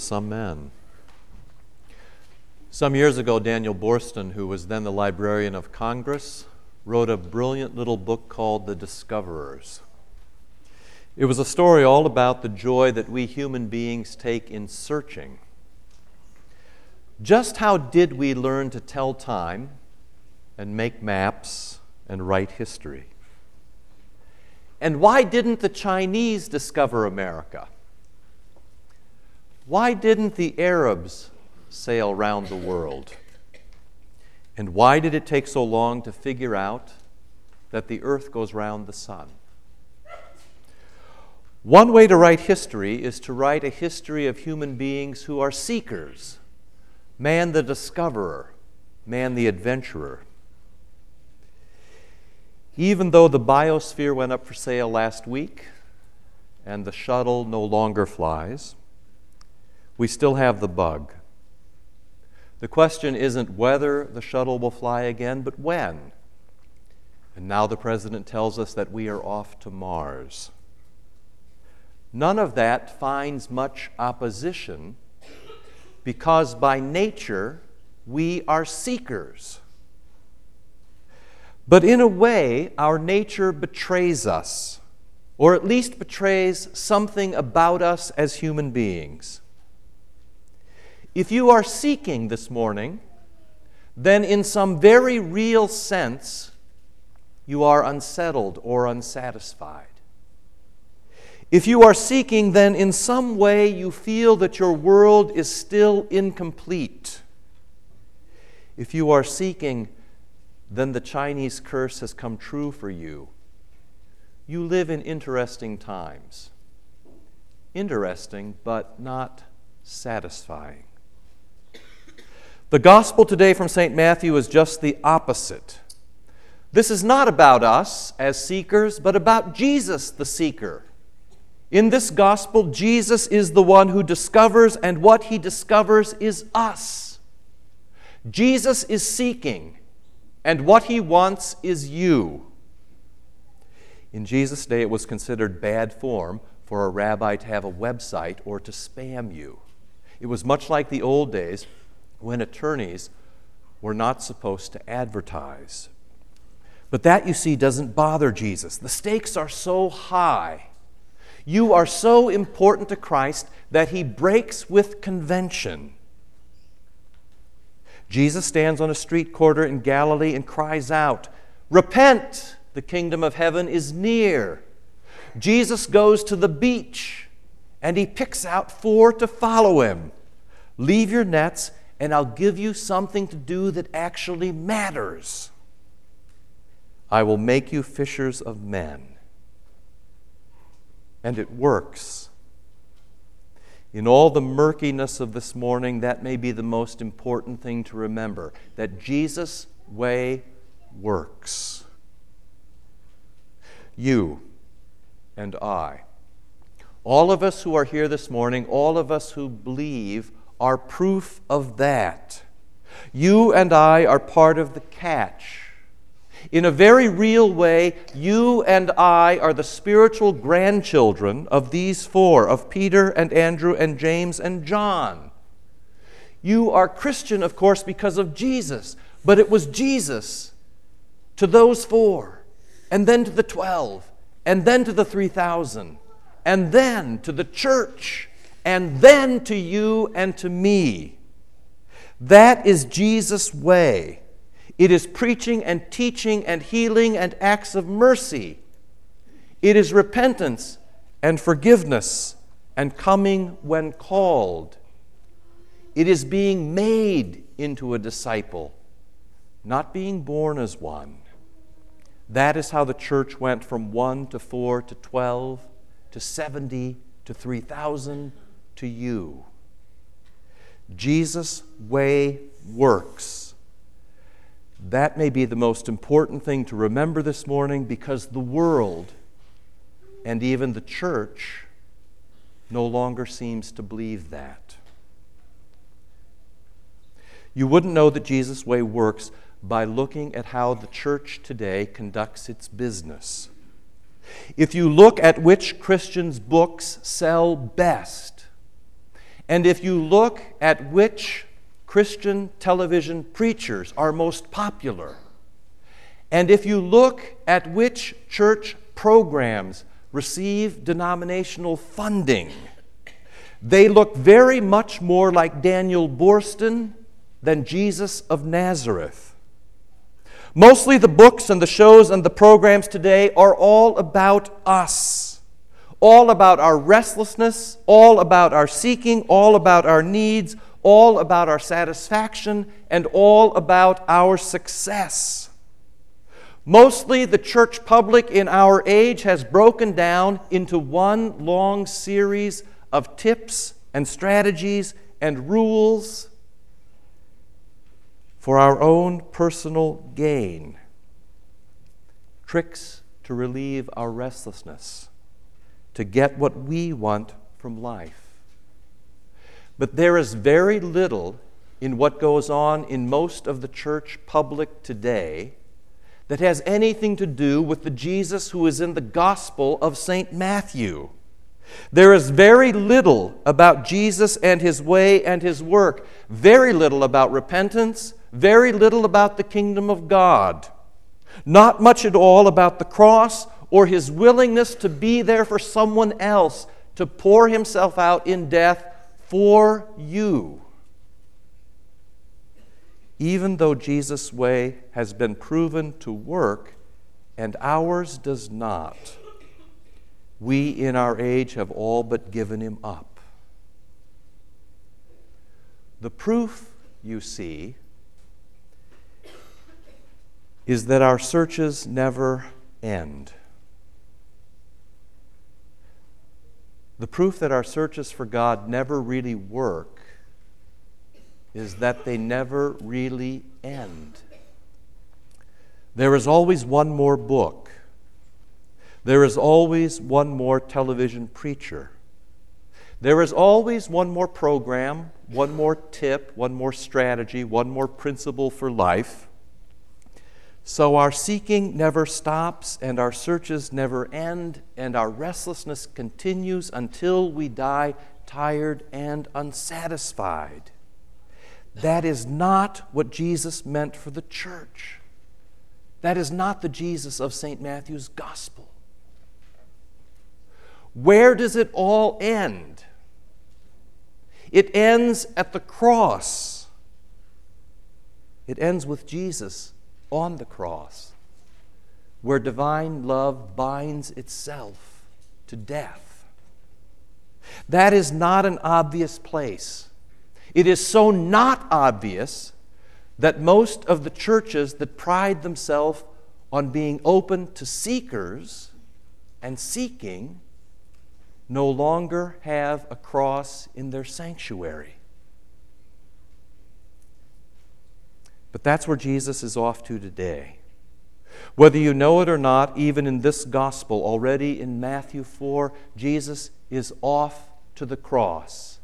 some men. Some years ago, Daniel Boorstin, who was then the Librarian of Congress, wrote a brilliant little book called The Discoverers. It was a story all about the joy that we human beings take in searching. Just how did we learn to tell time and make maps and write history? And why didn't the Chinese discover America? Why didn't the Arabs sail round the world? And why did it take so long to figure out that the earth goes round the sun? One way to write history is to write a history of human beings who are seekers man the discoverer, man the adventurer. Even though the biosphere went up for sale last week and the shuttle no longer flies, we still have the bug. The question isn't whether the shuttle will fly again, but when. And now the president tells us that we are off to Mars. None of that finds much opposition because by nature we are seekers. But in a way, our nature betrays us, or at least betrays something about us as human beings. If you are seeking this morning, then in some very real sense, you are unsettled or unsatisfied. If you are seeking, then in some way you feel that your world is still incomplete. If you are seeking, then the Chinese curse has come true for you. You live in interesting times. Interesting, but not satisfying. The gospel today from St. Matthew is just the opposite. This is not about us as seekers, but about Jesus the seeker. In this gospel, Jesus is the one who discovers, and what he discovers is us. Jesus is seeking, and what he wants is you. In Jesus' day, it was considered bad form for a rabbi to have a website or to spam you. It was much like the old days when attorneys were not supposed to advertise. But that, you see, doesn't bother Jesus. The stakes are so high. You are so important to Christ that he breaks with convention. Jesus stands on a street corner in Galilee and cries out, Repent! The kingdom of heaven is near. Jesus goes to the beach and he picks out four to follow him. Leave your nets and I'll give you something to do that actually matters. I will make you fishers of men. And it works. In all the murkiness of this morning, that may be the most important thing to remember that Jesus' way works. You and I, all of us who are here this morning, all of us who believe, are proof of that. You and I are part of the catch. In a very real way, you and I are the spiritual grandchildren of these four of Peter and Andrew and James and John. You are Christian, of course, because of Jesus, but it was Jesus to those four, and then to the twelve, and then to the 3,000, and then to the church and then to you and to me. That is Jesus' way. It is preaching and teaching and healing and acts of mercy. It is repentance and forgiveness and coming when called. It is being made into a disciple, not being born as one. That is how the church went from 1 to 4 to 12 to 70 to 3,000 to you. Jesus' way works. That may be the most important thing to remember this morning because the world and even the church no longer seems to believe that. You wouldn't know that Jesus' way works by looking at how the church today conducts its business. If you look at which Christians' books sell best, And if you look at which Christian television preachers are most popular, and if you look at which church programs receive denominational funding, they look very much more like Daniel Boorstin than Jesus of Nazareth. Mostly the books and the shows and the programs today are all about us, all about our restlessness, all about our seeking, all about our needs, all about our satisfaction, and all about our success. Mostly the church public in our age has broken down into one long series of tips and strategies and rules for our own personal gain, tricks to relieve our restlessness, to get what we want from life. But there is very little in what goes on in most of the church public today that has anything to do with the Jesus who is in the Gospel of St. Matthew. There is very little about Jesus and his way and his work, very little about repentance, very little about the kingdom of God, not much at all about the cross or his willingness to be there for someone else, to pour himself out in death for you. Even though Jesus' way has been proven to work and ours does not we in our age have all but given him up. The proof, you see, is that our searches never end. The proof that our searches for God never really work is that they never really end. There is always one more book there is always one more television preacher. There is always one more program, one more tip, one more strategy, one more principle for life. So our seeking never stops, and our searches never end, and our restlessness continues until we die tired and unsatisfied. That is not what Jesus meant for the church. That is not the Jesus of St. Matthew's gospel. Where does it all end? It ends at the cross. It ends with Jesus on the cross, where divine love binds itself to death. That is not an obvious place. It is so not obvious that most of the churches that pride themselves on being open to seekers and seeking no longer have a cross in their sanctuary. But that's where Jesus is off to today. Whether you know it or not, even in this gospel, already in Matthew 4, Jesus is off to the cross.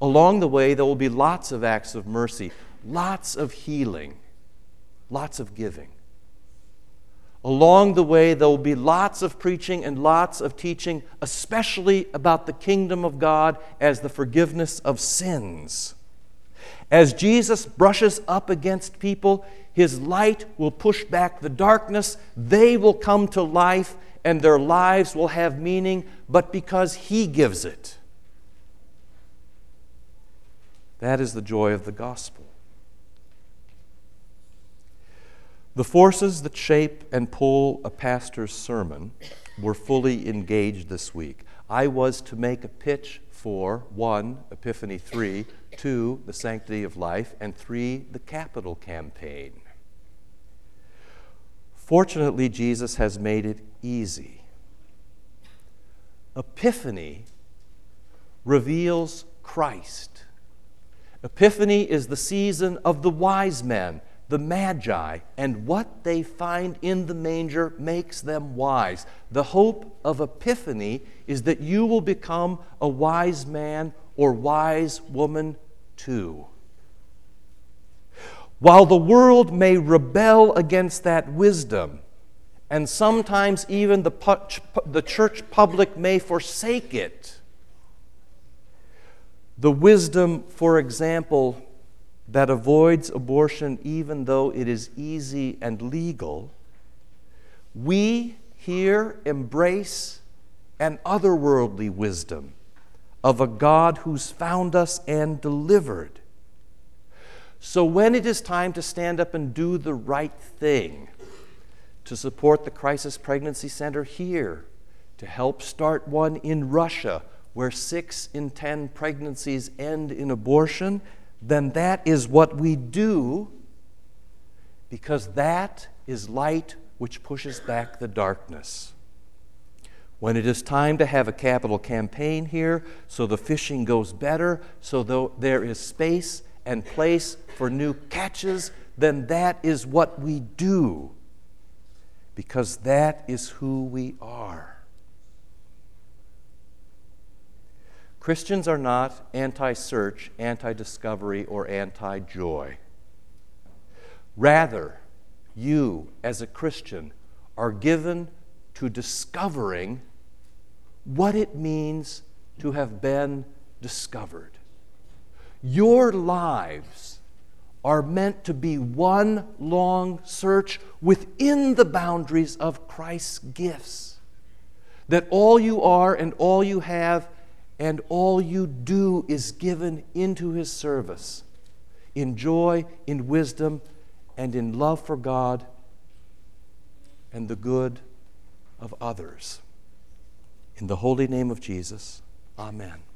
Along the way, there will be lots of acts of mercy, lots of healing, lots of giving. Along the way, there will be lots of preaching and lots of teaching, especially about the kingdom of God as the forgiveness of sins. As Jesus brushes up against people, his light will push back the darkness. They will come to life, and their lives will have meaning, but because he gives it. That is the joy of the gospel. The forces that shape and pull a pastor's sermon were fully engaged this week. I was to make a pitch for one, Epiphany 3, two, the sanctity of life, and three, the capital campaign. Fortunately, Jesus has made it easy. Epiphany reveals Christ. Epiphany is the season of the wise men the Magi, and what they find in the manger makes them wise. The hope of Epiphany is that you will become a wise man or wise woman too. While the world may rebel against that wisdom, and sometimes even the, the church public may forsake it, The wisdom, for example, that avoids abortion even though it is easy and legal, we here embrace an otherworldly wisdom of a God who's found us and delivered. So when it is time to stand up and do the right thing, to support the Crisis Pregnancy Center here, to help start one in Russia where six in ten pregnancies end in abortion, then that is what we do because that is light which pushes back the darkness. When it is time to have a capital campaign here, so the fishing goes better, so there is space and place for new catches, then that is what we do because that is who we are. Christians are not anti search, anti discovery, or anti joy. Rather, you, as a Christian, are given to discovering what it means to have been discovered. Your lives are meant to be one long search within the boundaries of Christ's gifts. That all you are and all you have and all you do is given into his service in joy, in wisdom, and in love for God and the good of others. In the holy name of Jesus, amen.